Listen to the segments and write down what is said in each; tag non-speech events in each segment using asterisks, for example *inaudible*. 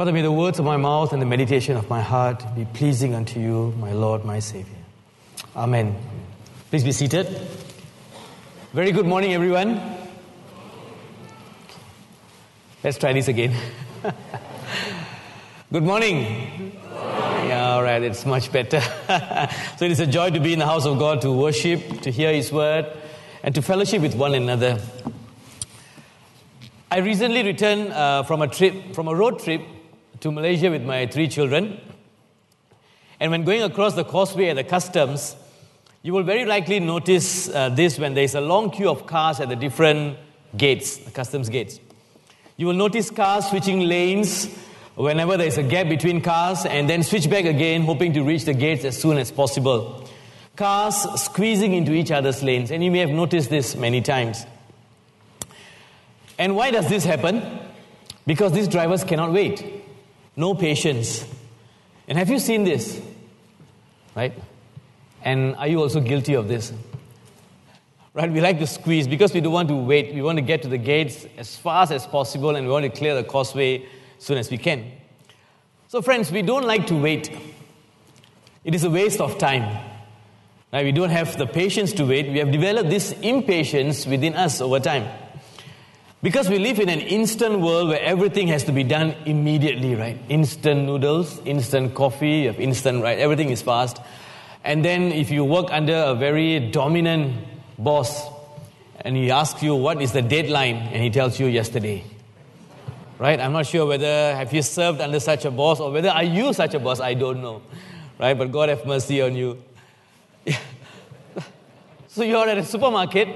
Father, may the words of my mouth and the meditation of my heart be pleasing unto you, my Lord, my Savior. Amen. Please be seated. Very good morning, everyone. Let's try this again. *laughs* good morning. Yeah, all right, it's much better. *laughs* so it is a joy to be in the house of God to worship, to hear His word, and to fellowship with one another. I recently returned uh, from a trip, from a road trip to Malaysia with my three children. And when going across the causeway at the customs, you will very likely notice uh, this when there is a long queue of cars at the different gates, the customs gates. You will notice cars switching lanes whenever there is a gap between cars and then switch back again, hoping to reach the gates as soon as possible. Cars squeezing into each other's lanes, and you may have noticed this many times. And why does this happen? Because these drivers cannot wait no patience. And have you seen this? Right? And are you also guilty of this? Right? We like to squeeze because we don't want to wait. We want to get to the gates as fast as possible and we want to clear the causeway as soon as we can. So, friends, we don't like to wait. It is a waste of time. Right? We don't have the patience to wait. We have developed this impatience within us over time. Because we live in an instant world where everything has to be done immediately, right? Instant noodles, instant coffee, instant, right? Everything is fast. And then if you work under a very dominant boss and he asks you what is the deadline and he tells you yesterday. Right? I'm not sure whether have you served under such a boss or whether are you such a boss, I don't know. Right? But God have mercy on you. *laughs* so you're at a supermarket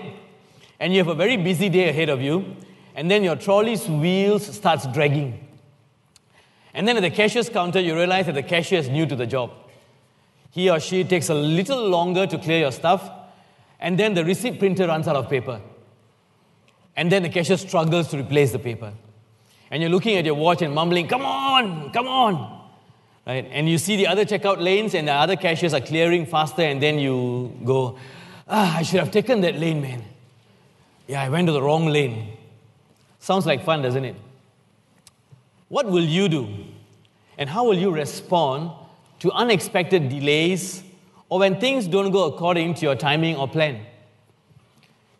and you have a very busy day ahead of you and then your trolley's wheels starts dragging. And then at the cashier's counter, you realize that the cashier is new to the job. He or she takes a little longer to clear your stuff, and then the receipt printer runs out of paper. And then the cashier struggles to replace the paper. And you're looking at your watch and mumbling, come on, come on. Right? And you see the other checkout lanes and the other cashiers are clearing faster, and then you go, ah, I should have taken that lane, man. Yeah, I went to the wrong lane. Sounds like fun, doesn't it? What will you do? And how will you respond to unexpected delays or when things don't go according to your timing or plan?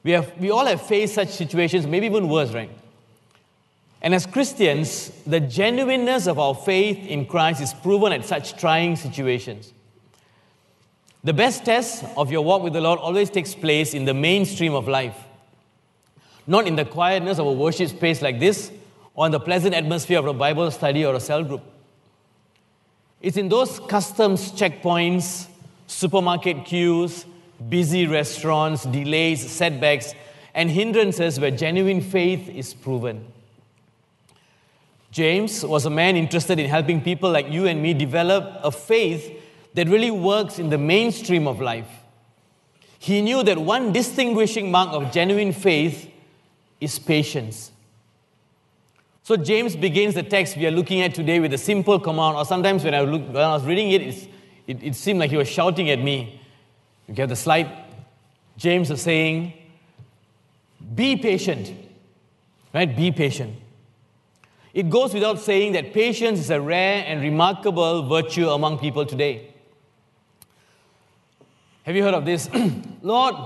We, have, we all have faced such situations, maybe even worse, right? And as Christians, the genuineness of our faith in Christ is proven at such trying situations. The best test of your walk with the Lord always takes place in the mainstream of life not in the quietness of a worship space like this or in the pleasant atmosphere of a Bible study or a cell group. It's in those customs checkpoints, supermarket queues, busy restaurants, delays, setbacks, and hindrances where genuine faith is proven. James was a man interested in helping people like you and me develop a faith that really works in the mainstream of life. He knew that one distinguishing mark of genuine faith is patience. So James begins the text we are looking at today with a simple command, or sometimes when I, look, when I was reading it, it, it seemed like he was shouting at me. You get the slide. James is saying, Be patient. Right? Be patient. It goes without saying that patience is a rare and remarkable virtue among people today. Have you heard of this? *clears throat* Lord,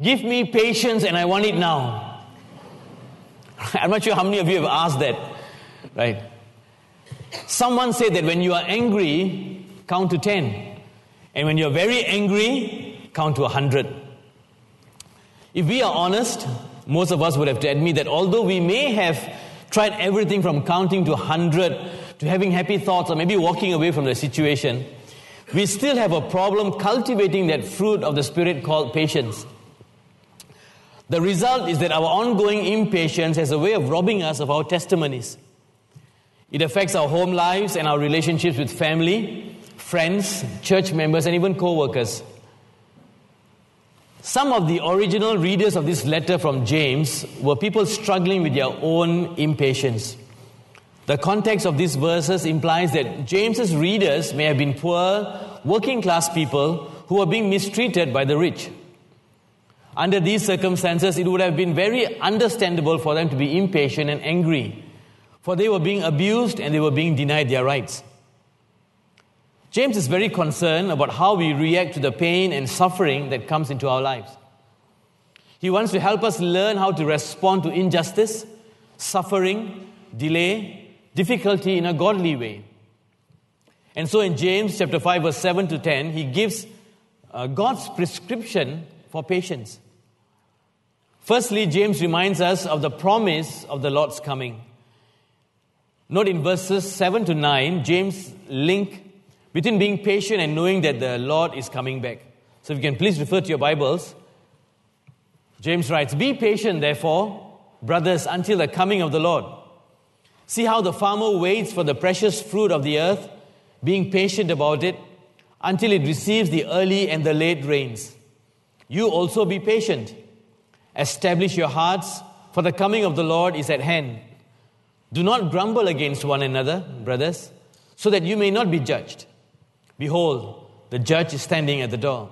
give me patience and I want it now. *laughs* I'm not sure how many of you have asked that, right? Someone said that when you are angry, count to 10. And when you're very angry, count to 100. If we are honest, most of us would have to admit that although we may have tried everything from counting to 100 to having happy thoughts or maybe walking away from the situation, we still have a problem cultivating that fruit of the Spirit called patience. The result is that our ongoing impatience has a way of robbing us of our testimonies. It affects our home lives and our relationships with family, friends, church members, and even co workers. Some of the original readers of this letter from James were people struggling with their own impatience. The context of these verses implies that James's readers may have been poor, working class people who were being mistreated by the rich. Under these circumstances, it would have been very understandable for them to be impatient and angry. for they were being abused and they were being denied their rights. James is very concerned about how we react to the pain and suffering that comes into our lives. He wants to help us learn how to respond to injustice, suffering, delay, difficulty in a godly way. And so in James chapter 5 verse 7 to 10, he gives uh, God's prescription for patience. Firstly, James reminds us of the promise of the Lord's coming. Note in verses 7 to 9, James link between being patient and knowing that the Lord is coming back. So if you can please refer to your Bibles. James writes, Be patient, therefore, brothers, until the coming of the Lord. See how the farmer waits for the precious fruit of the earth, being patient about it, until it receives the early and the late rains. You also be patient. Establish your hearts, for the coming of the Lord is at hand. Do not grumble against one another, brothers, so that you may not be judged. Behold, the judge is standing at the door.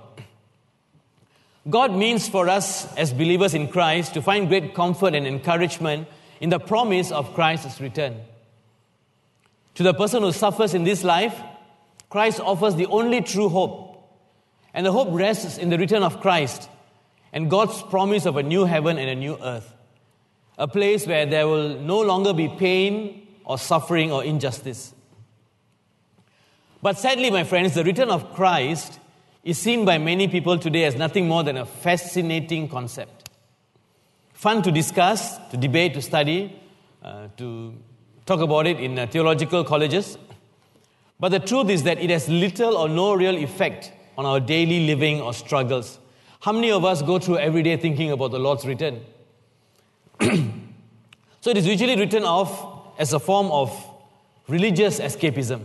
God means for us as believers in Christ to find great comfort and encouragement in the promise of Christ's return. To the person who suffers in this life, Christ offers the only true hope. And the hope rests in the return of Christ and God's promise of a new heaven and a new earth. A place where there will no longer be pain or suffering or injustice. But sadly, my friends, the return of Christ is seen by many people today as nothing more than a fascinating concept. Fun to discuss, to debate, to study, uh, to talk about it in uh, theological colleges. But the truth is that it has little or no real effect on our daily living or struggles. How many of us go through every day thinking about the Lord's return? *clears throat* so it is usually written off as a form of religious escapism.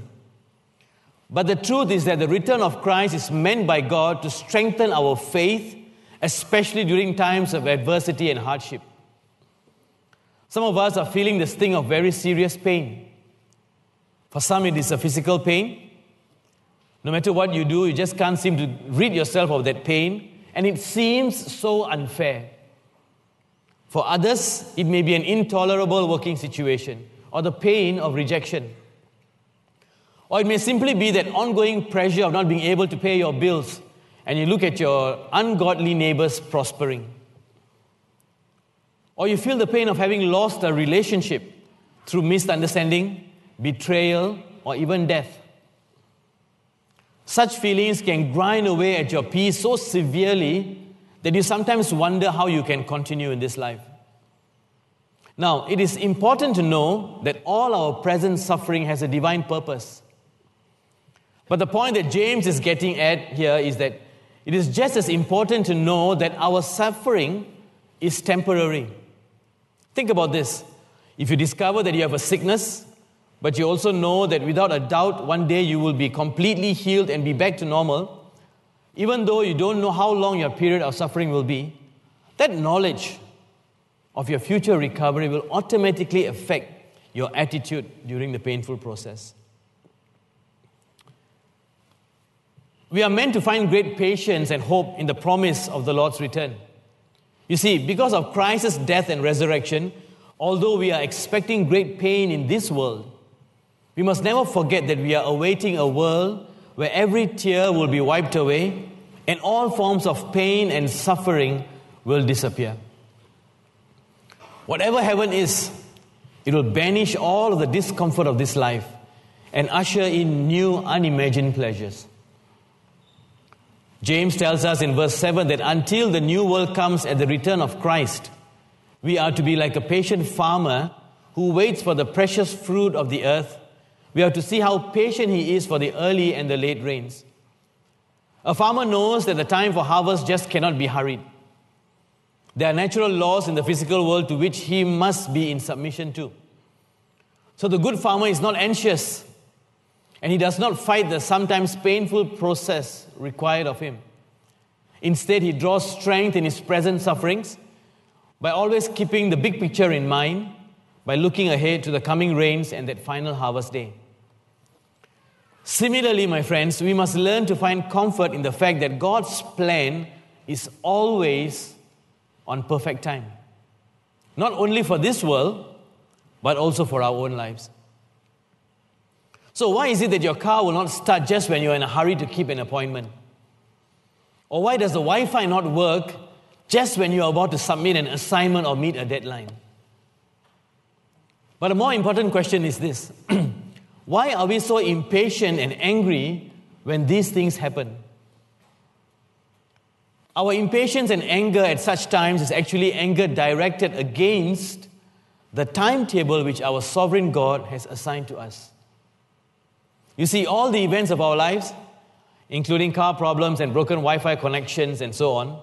But the truth is that the return of Christ is meant by God to strengthen our faith, especially during times of adversity and hardship. Some of us are feeling the sting of very serious pain. For some, it is a physical pain. No matter what you do, you just can't seem to rid yourself of that pain, and it seems so unfair. For others, it may be an intolerable working situation or the pain of rejection. Or it may simply be that ongoing pressure of not being able to pay your bills and you look at your ungodly neighbors prospering. Or you feel the pain of having lost a relationship through misunderstanding, betrayal, or even death. Such feelings can grind away at your peace so severely that you sometimes wonder how you can continue in this life. Now, it is important to know that all our present suffering has a divine purpose. But the point that James is getting at here is that it is just as important to know that our suffering is temporary. Think about this. If you discover that you have a sickness, but you also know that without a doubt one day you will be completely healed and be back to normal, even though you don't know how long your period of suffering will be, that knowledge of your future recovery will automatically affect your attitude during the painful process. We are meant to find great patience and hope in the promise of the Lord's return. You see, because of Christ's death and resurrection, although we are expecting great pain in this world, we must never forget that we are awaiting a world where every tear will be wiped away and all forms of pain and suffering will disappear. Whatever heaven is, it will banish all of the discomfort of this life and usher in new, unimagined pleasures. James tells us in verse 7 that until the new world comes at the return of Christ, we are to be like a patient farmer who waits for the precious fruit of the earth. We have to see how patient he is for the early and the late rains. A farmer knows that the time for harvest just cannot be hurried. There are natural laws in the physical world to which he must be in submission to. So the good farmer is not anxious and he does not fight the sometimes painful process required of him. Instead, he draws strength in his present sufferings by always keeping the big picture in mind, by looking ahead to the coming rains and that final harvest day. Similarly, my friends, we must learn to find comfort in the fact that God's plan is always on perfect time. Not only for this world, but also for our own lives. So, why is it that your car will not start just when you're in a hurry to keep an appointment? Or why does the Wi Fi not work just when you're about to submit an assignment or meet a deadline? But a more important question is this *clears throat* Why are we so impatient and angry when these things happen? Our impatience and anger at such times is actually anger directed against the timetable which our sovereign God has assigned to us. You see, all the events of our lives, including car problems and broken Wi Fi connections and so on,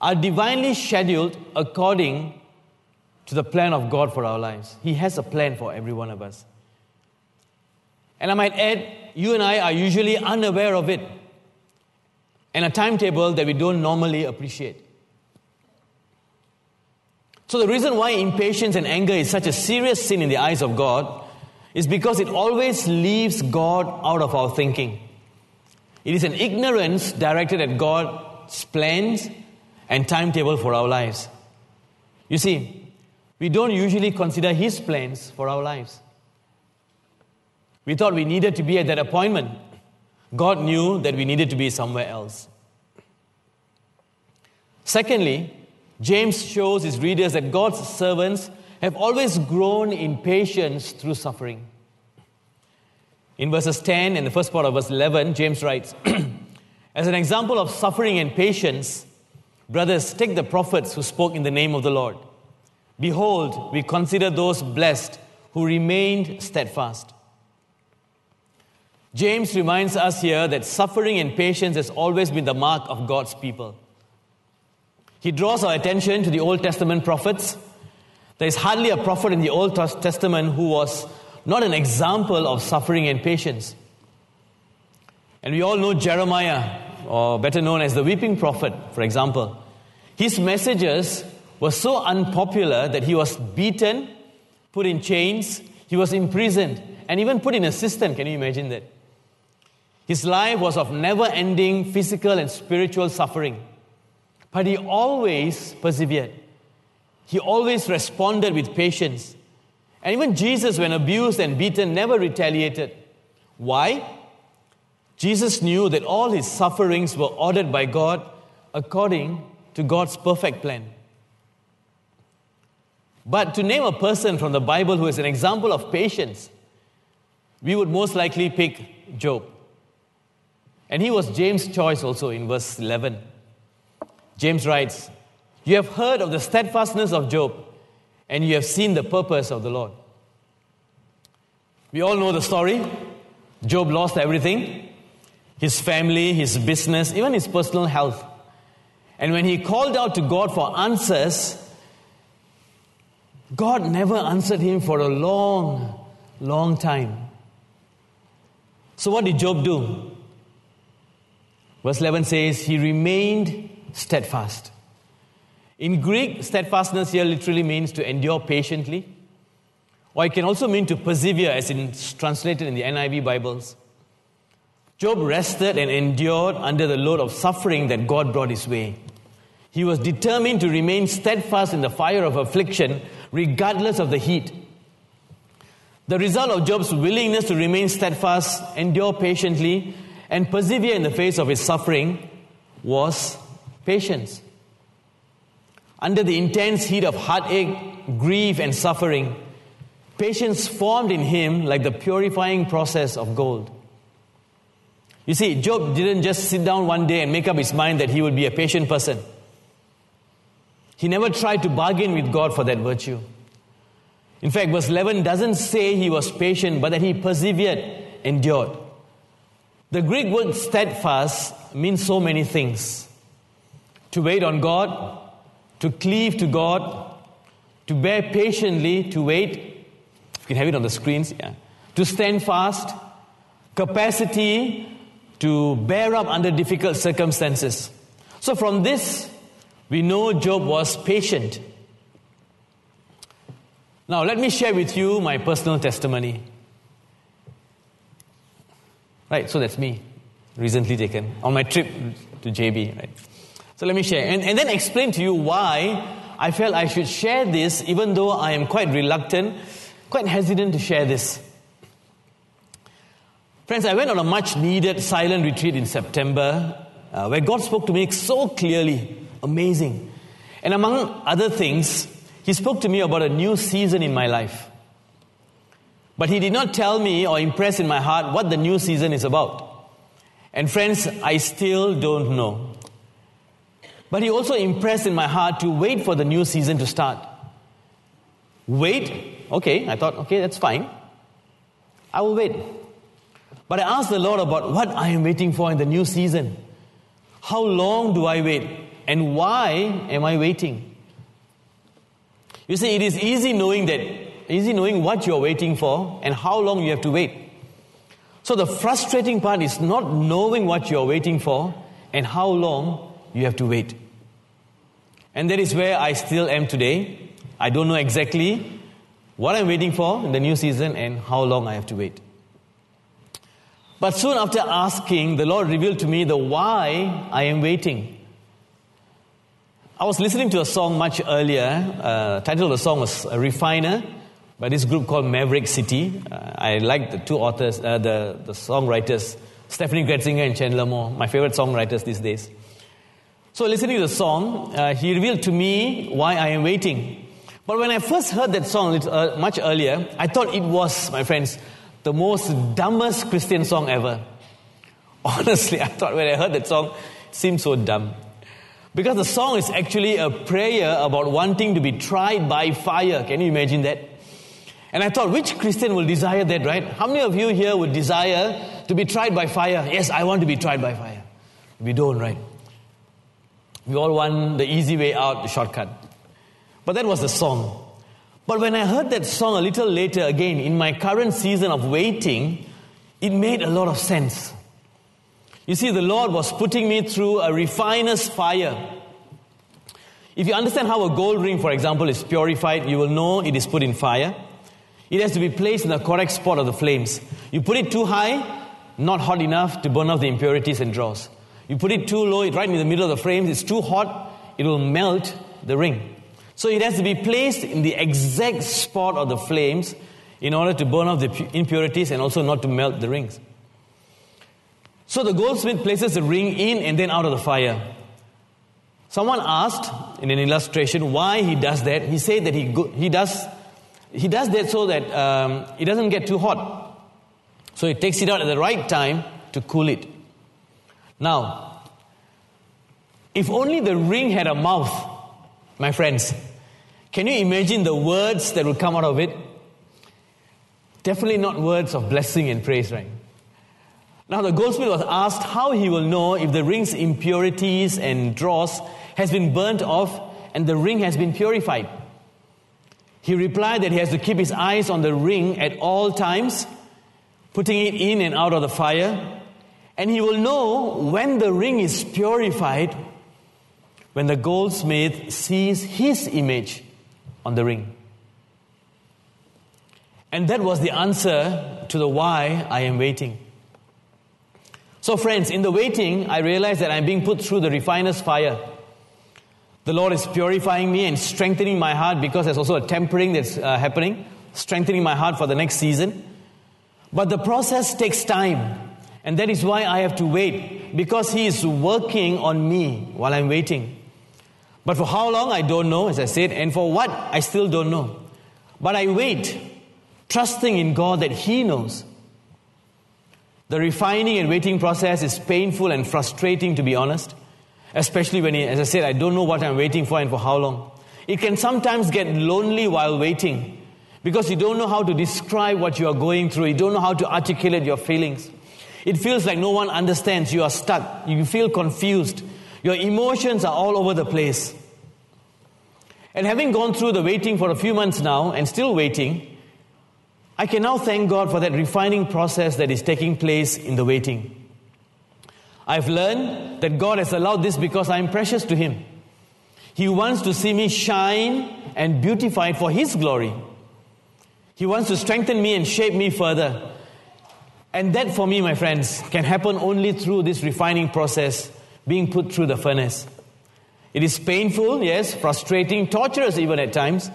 are divinely scheduled according to the plan of God for our lives. He has a plan for every one of us. And I might add, you and I are usually unaware of it and a timetable that we don't normally appreciate. So, the reason why impatience and anger is such a serious sin in the eyes of God is because it always leaves God out of our thinking. It is an ignorance directed at God's plans and timetable for our lives. You see, we don't usually consider His plans for our lives. We thought we needed to be at that appointment. God knew that we needed to be somewhere else. Secondly, James shows his readers that God's servants have always grown in patience through suffering. In verses 10 and the first part of verse 11, James writes *clears throat* As an example of suffering and patience, brothers, take the prophets who spoke in the name of the Lord. Behold, we consider those blessed who remained steadfast. James reminds us here that suffering and patience has always been the mark of God's people. He draws our attention to the Old Testament prophets. There is hardly a prophet in the Old Testament who was not an example of suffering and patience. And we all know Jeremiah, or better known as the weeping prophet, for example. His messages were so unpopular that he was beaten, put in chains, he was imprisoned, and even put in a cistern. Can you imagine that? His life was of never ending physical and spiritual suffering. But he always persevered. He always responded with patience. And even Jesus, when abused and beaten, never retaliated. Why? Jesus knew that all his sufferings were ordered by God according to God's perfect plan. But to name a person from the Bible who is an example of patience, we would most likely pick Job. And he was James' choice also in verse 11. James writes, You have heard of the steadfastness of Job, and you have seen the purpose of the Lord. We all know the story. Job lost everything his family, his business, even his personal health. And when he called out to God for answers, God never answered him for a long, long time. So, what did Job do? Verse 11 says, He remained steadfast. In Greek, steadfastness here literally means to endure patiently, or it can also mean to persevere, as it's translated in the NIV Bibles. Job rested and endured under the load of suffering that God brought his way. He was determined to remain steadfast in the fire of affliction, regardless of the heat. The result of Job's willingness to remain steadfast, endure patiently, and persevere in the face of his suffering was patience. Under the intense heat of heartache, grief, and suffering, patience formed in him like the purifying process of gold. You see, Job didn't just sit down one day and make up his mind that he would be a patient person. He never tried to bargain with God for that virtue. In fact, verse 11 doesn't say he was patient, but that he persevered, endured. The Greek word steadfast means so many things to wait on God, to cleave to God, to bear patiently, to wait. You can have it on the screens, yeah. To stand fast, capacity to bear up under difficult circumstances. So, from this, we know Job was patient. Now, let me share with you my personal testimony. Right, so that's me, recently taken on my trip to JB, right? So let me share. And, and then explain to you why I felt I should share this, even though I am quite reluctant quite hesitant to share this. Friends, I went on a much needed silent retreat in September uh, where God spoke to me so clearly, amazing. And among other things, He spoke to me about a new season in my life. But He did not tell me or impress in my heart what the new season is about. And friends, I still don't know. But He also impressed in my heart to wait for the new season to start. Wait? Okay, I thought, okay, that's fine. I will wait. But I asked the Lord about what I am waiting for in the new season. How long do I wait? And why am I waiting? You see, it is easy knowing that, easy knowing what you're waiting for and how long you have to wait. So the frustrating part is not knowing what you're waiting for and how long you have to wait. And that is where I still am today. I don't know exactly what I'm waiting for in the new season and how long I have to wait. But soon after asking, the Lord revealed to me the why I am waiting. I was listening to a song much earlier. Uh, title of the song was "A Refiner by this group called Maverick City. Uh, I like the two authors, uh, the, the songwriters, Steffany Gretzinger and Chandler Moore, my favorite songwriters these days. So, listening to the song, uh, he revealed to me why I am waiting. But when I first heard that song uh, much earlier, I thought it was, my friends, the most dumbest Christian song ever. *laughs* Honestly, I thought when I heard that song, it seemed so dumb. Because the song is actually a prayer about wanting to be tried by fire. Can you imagine that? And I thought, which Christian will desire that, right? How many of you here would desire to be tried by fire? Yes, I want to be tried by fire. We don't, right? We all want the easy way out, the shortcut. But that was the song. But when I heard that song a little later again, in my current season of waiting, it made a lot of sense. You see, the Lord was putting me through a refiner's fire. If you understand how a gold ring, for example, is purified, you will know it is put in fire. It has to be placed in the correct spot of the flames. You put it too high, not hot enough to burn off the impurities and dross. You put it too low, right in the middle of the flames, it's too hot, it will melt the ring. So it has to be placed in the exact spot of the flames in order to burn off the impurities and also not to melt the rings. So the goldsmith places the ring in and then out of the fire. Someone asked in an illustration why he does that. He said that he, go, he, does, he does that so that um, it doesn't get too hot. So he takes it out at the right time to cool it. Now, if only the ring had a mouth, my friends, can you imagine the words that would come out of it? Definitely not words of blessing and praise, right? Now, the goldsmith was asked how he will know if the ring's impurities and dross has been burnt off and the ring has been purified. He replied that he has to keep his eyes on the ring at all times, putting it in and out of the fire, and he will know when the ring is purified when the goldsmith sees his image on the ring. And that was the answer to the why I am waiting. So, friends, in the waiting, I realize that I'm being put through the refiner's fire. The Lord is purifying me and strengthening my heart because there's also a tempering that's uh, happening, strengthening my heart for the next season. But the process takes time. And that is why I have to wait because He is working on me while I'm waiting. But for how long, I don't know, as I said, and for what, I still don't know. But I wait, trusting in God that He knows. The refining and waiting process is painful and frustrating, to be honest, especially when, as I said, I don't know what I'm waiting for and for how long. It can sometimes get lonely while waiting because you don't know how to describe what you are going through, you don't know how to articulate your feelings. It feels like no one understands, you are stuck, you feel confused, your emotions are all over the place. And having gone through the waiting for a few months now and still waiting, I can now thank God for that refining process that is taking place in the waiting. I've learned that God has allowed this because I'm precious to Him. He wants to see me shine and beautified for His glory. He wants to strengthen me and shape me further. And that, for me, my friends, can happen only through this refining process being put through the furnace. It is painful, yes, frustrating, torturous even at times,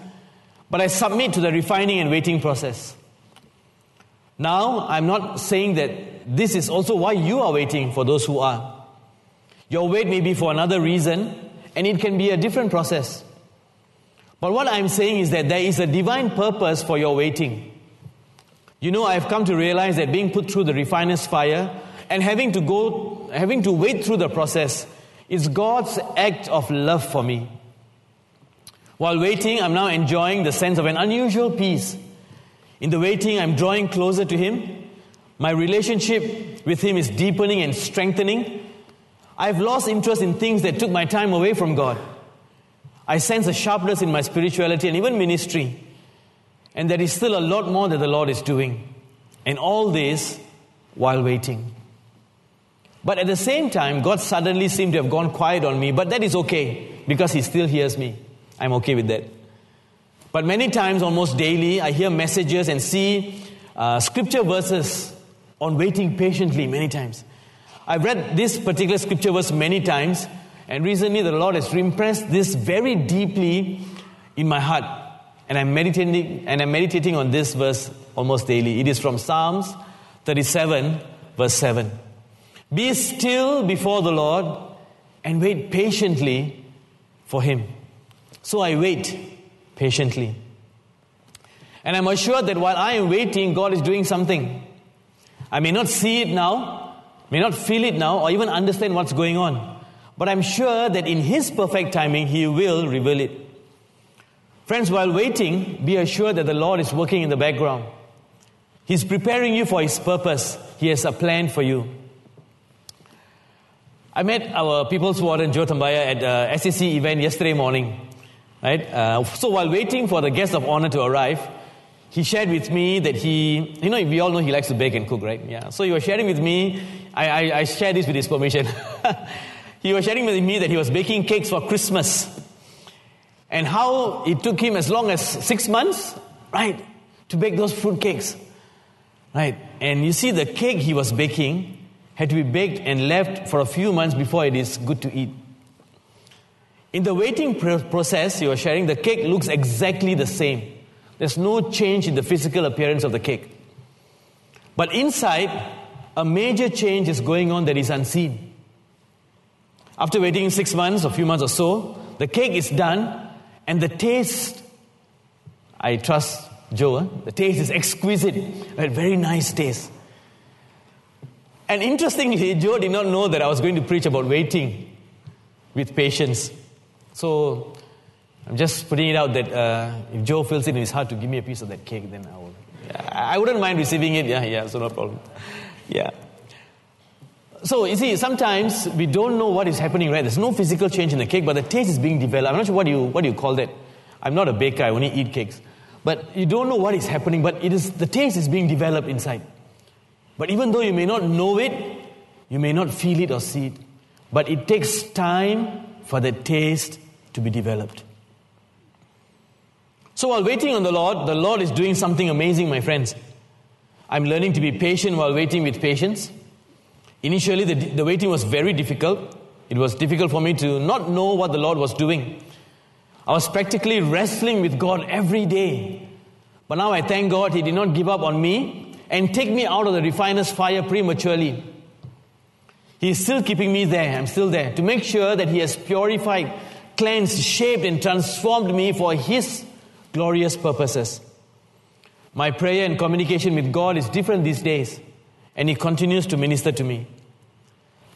but I submit to the refining and waiting process. Now, I'm not saying that this is also why you are waiting for those who are. Your wait may be for another reason, and it can be a different process. But what I'm saying is that there is a divine purpose for your waiting. You know, I've come to realize that being put through the refiner's fire and having to go, having to wait through the process is God's act of love for me. While waiting, I'm now enjoying the sense of an unusual peace. In the waiting, I'm drawing closer to Him. My relationship with Him is deepening and strengthening. I've lost interest in things that took my time away from God. I sense a sharpness in my spirituality and even ministry. And there is still a lot more that the Lord is doing. And all this while waiting. But at the same time, God suddenly seemed to have gone quiet on me. But that is okay because He still hears me. I'm okay with that. But many times, almost daily, I hear messages and see uh, scripture verses on waiting patiently many times. I've read this particular scripture verse many times, and recently, the Lord has impressed this very deeply in my heart. And I'm meditating, and I'm meditating on this verse almost daily. It is from Psalms 37, verse 7. Be still before the Lord and wait patiently for Him. So I wait patiently. And I'm assured that while I am waiting, God is doing something. I may not see it now, may not feel it now, or even understand what's going on. But I'm sure that in His perfect timing, He will reveal it. Friends, while waiting, be assured that the Lord is working in the background. He's preparing you for His purpose, He has a plan for you. I met our People's Warden, Joe Tambaya, at uh, a SAC event yesterday morning. Right? Uh, so while waiting for the guest of honor to arrive, he shared with me that he, you know, we all know he likes to bake and cook, right? Yeah. So he was sharing with me, I, I, I shared this with his permission. *laughs* he was sharing with me that he was baking cakes for Christmas. And how it took him as long as six months, right, to bake those fruit cakes. Right. And you see, the cake he was baking had to be baked and left for a few months before it is good to eat. In the waiting process you are sharing, the cake looks exactly the same. There's no change in the physical appearance of the cake. But inside, a major change is going on that is unseen. After waiting six months, a few months or so, the cake is done, and the taste, I trust Joe, the taste is exquisite, a very nice taste. And interestingly, Joe did not know that I was going to preach about waiting with patience. So I'm just putting it out that uh, if Joe feels it in his heart to give me a piece of that cake, then I will. I wouldn't mind receiving it. Yeah, yeah, so no problem. Yeah. So, you see, sometimes we don't know what is happening, right? There's no physical change in the cake, but the taste is being developed. I'm not sure what you, what you call that. I'm not a baker, I only eat cakes. But you don't know what is happening, but it is, the taste is being developed inside. But even though you may not know it, you may not feel it or see it, but it takes time for the taste to be developed. So while waiting on the Lord, the Lord is doing something amazing, my friends. I'm learning to be patient while waiting with patience. Initially, the, the waiting was very difficult. It was difficult for me to not know what the Lord was doing. I was practically wrestling with God every day. But now I thank God He did not give up on me and take me out of the refiner's fire prematurely. He is still keeping me there. I'm still there to make sure that He has purified, cleansed, shaped, and transformed me for His glorious purposes. My prayer and communication with God is different these days and he continues to minister to me.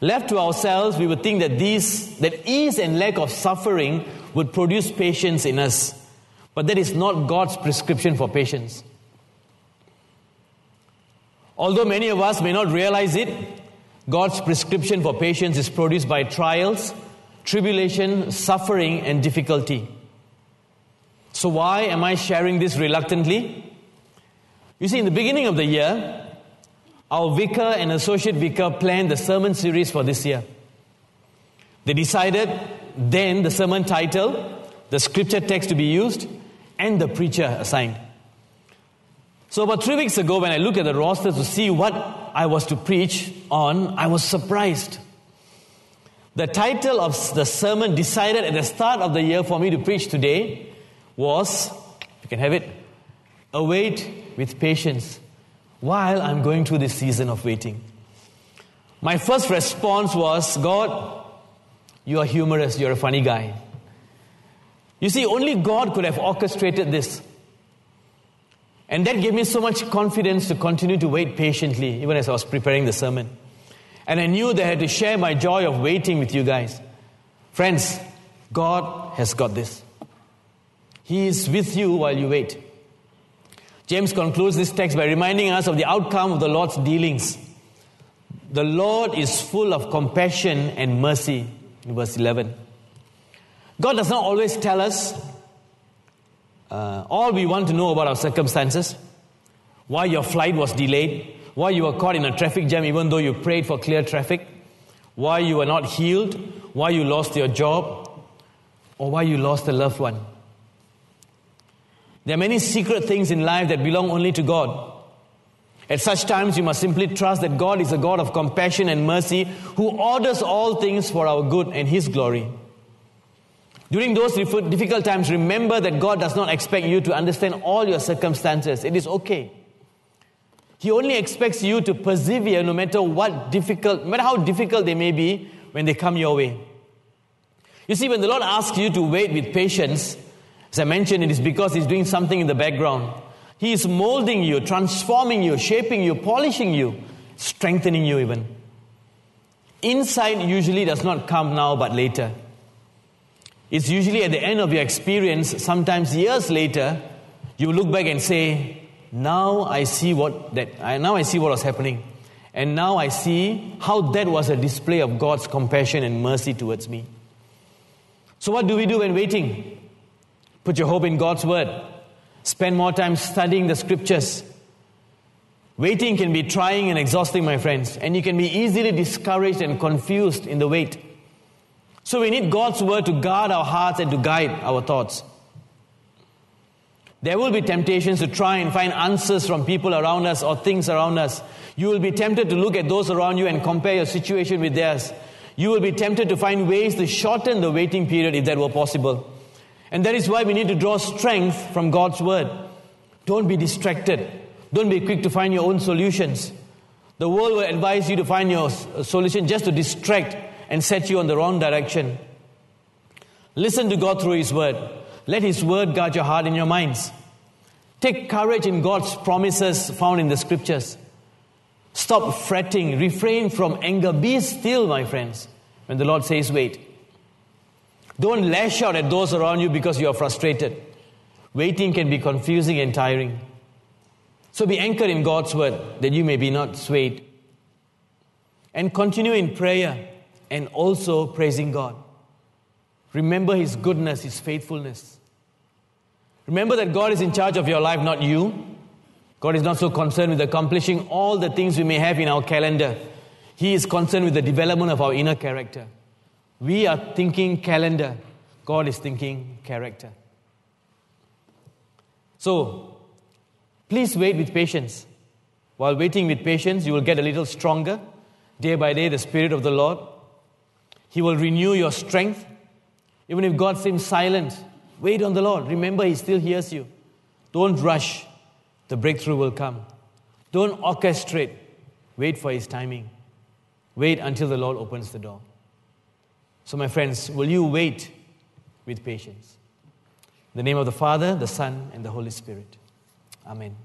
Left to ourselves, we would think that these, that ease and lack of suffering would produce patience in us. But that is not God's prescription for patience. Although many of us may not realize it, God's prescription for patience is produced by trials, tribulation, suffering, and difficulty. So, why am I sharing this reluctantly? You see, in the beginning of the year, our vicar and associate vicar planned the sermon series for this year. They decided then the sermon title, the scripture text to be used, and the preacher assigned. So, about three weeks ago, when I looked at the roster to see what I was to preach on, I was surprised. The title of the sermon decided at the start of the year for me to preach today was You can have it. Await with patience while I'm going through this season of waiting. My first response was God, you are humorous, you're a funny guy. You see, only God could have orchestrated this. And that gave me so much confidence to continue to wait patiently, even as I was preparing the sermon. And I knew that I had to share my joy of waiting with you guys. Friends, God has got this. He is with you while you wait. James concludes this text by reminding us of the outcome of the Lord's dealings. The Lord is full of compassion and mercy, in verse 11. God does not always tell us uh, all we want to know about our circumstances, why your flight was delayed, why you were caught in a traffic jam even though you prayed for clear traffic, why you were not healed, why you lost your job, or why you lost a loved one. There are many secret things in life that belong only to God. At such times, you must simply trust that God is a God of compassion and mercy who orders all things for our good and His glory. During those difficult times, remember that God does not expect you to understand all your circumstances. It is okay. He only expects you to persevere no matter what difficult, no matter how difficult they may be when they come your way. You see, when the Lord asks you to wait with patience, as I mentioned, it is because He's doing something in the background. He is molding you, transforming you, shaping you, polishing you, strengthening you even. Insight usually does not come now but later. It's usually at the end of your experience, sometimes years later, you look back and say, Now I see what that now I see what was happening. And now I see how that was a display of God's compassion and mercy towards me. So, what do we do when waiting? Put your hope in God's word. Spend more time studying the scriptures. Waiting can be trying and exhausting, my friends, and you can be easily discouraged and confused in the wait. So, we need God's word to guard our hearts and to guide our thoughts. There will be temptations to try and find answers from people around us or things around us. You will be tempted to look at those around you and compare your situation with theirs. You will be tempted to find ways to shorten the waiting period if that were possible. And that is why we need to draw strength from God's word. Don't be distracted. Don't be quick to find your own solutions. The world will advise you to find your solution just to distract and set you on the wrong direction. Listen to God through His word. Let His word guard your heart and your minds. Take courage in God's promises found in the scriptures. Stop fretting, refrain from anger. Be still, my friends, when the Lord says, wait. Don't lash out at those around you because you are frustrated. Waiting can be confusing and tiring. So be anchored in God's word that you may be not swayed. And continue in prayer and also praising God. Remember His goodness, His faithfulness. Remember that God is in charge of your life, not you. God is not so concerned with accomplishing all the things we may have in our calendar. He is concerned with the development of our inner character. We are thinking calendar, God is thinking character. So, please wait with patience. While waiting with patience, you will get a little stronger. Day by day, the Spirit of the Lord. He will renew your strength. Even if God seems silent, wait on the Lord. Remember, He still hears you. Don't rush the breakthrough will come. Don't orchestrate, wait for His timing. Wait until the Lord opens the door. So, my friends, will you wait with patience? In the name of the Father, the Son, and the Holy Spirit. Amen.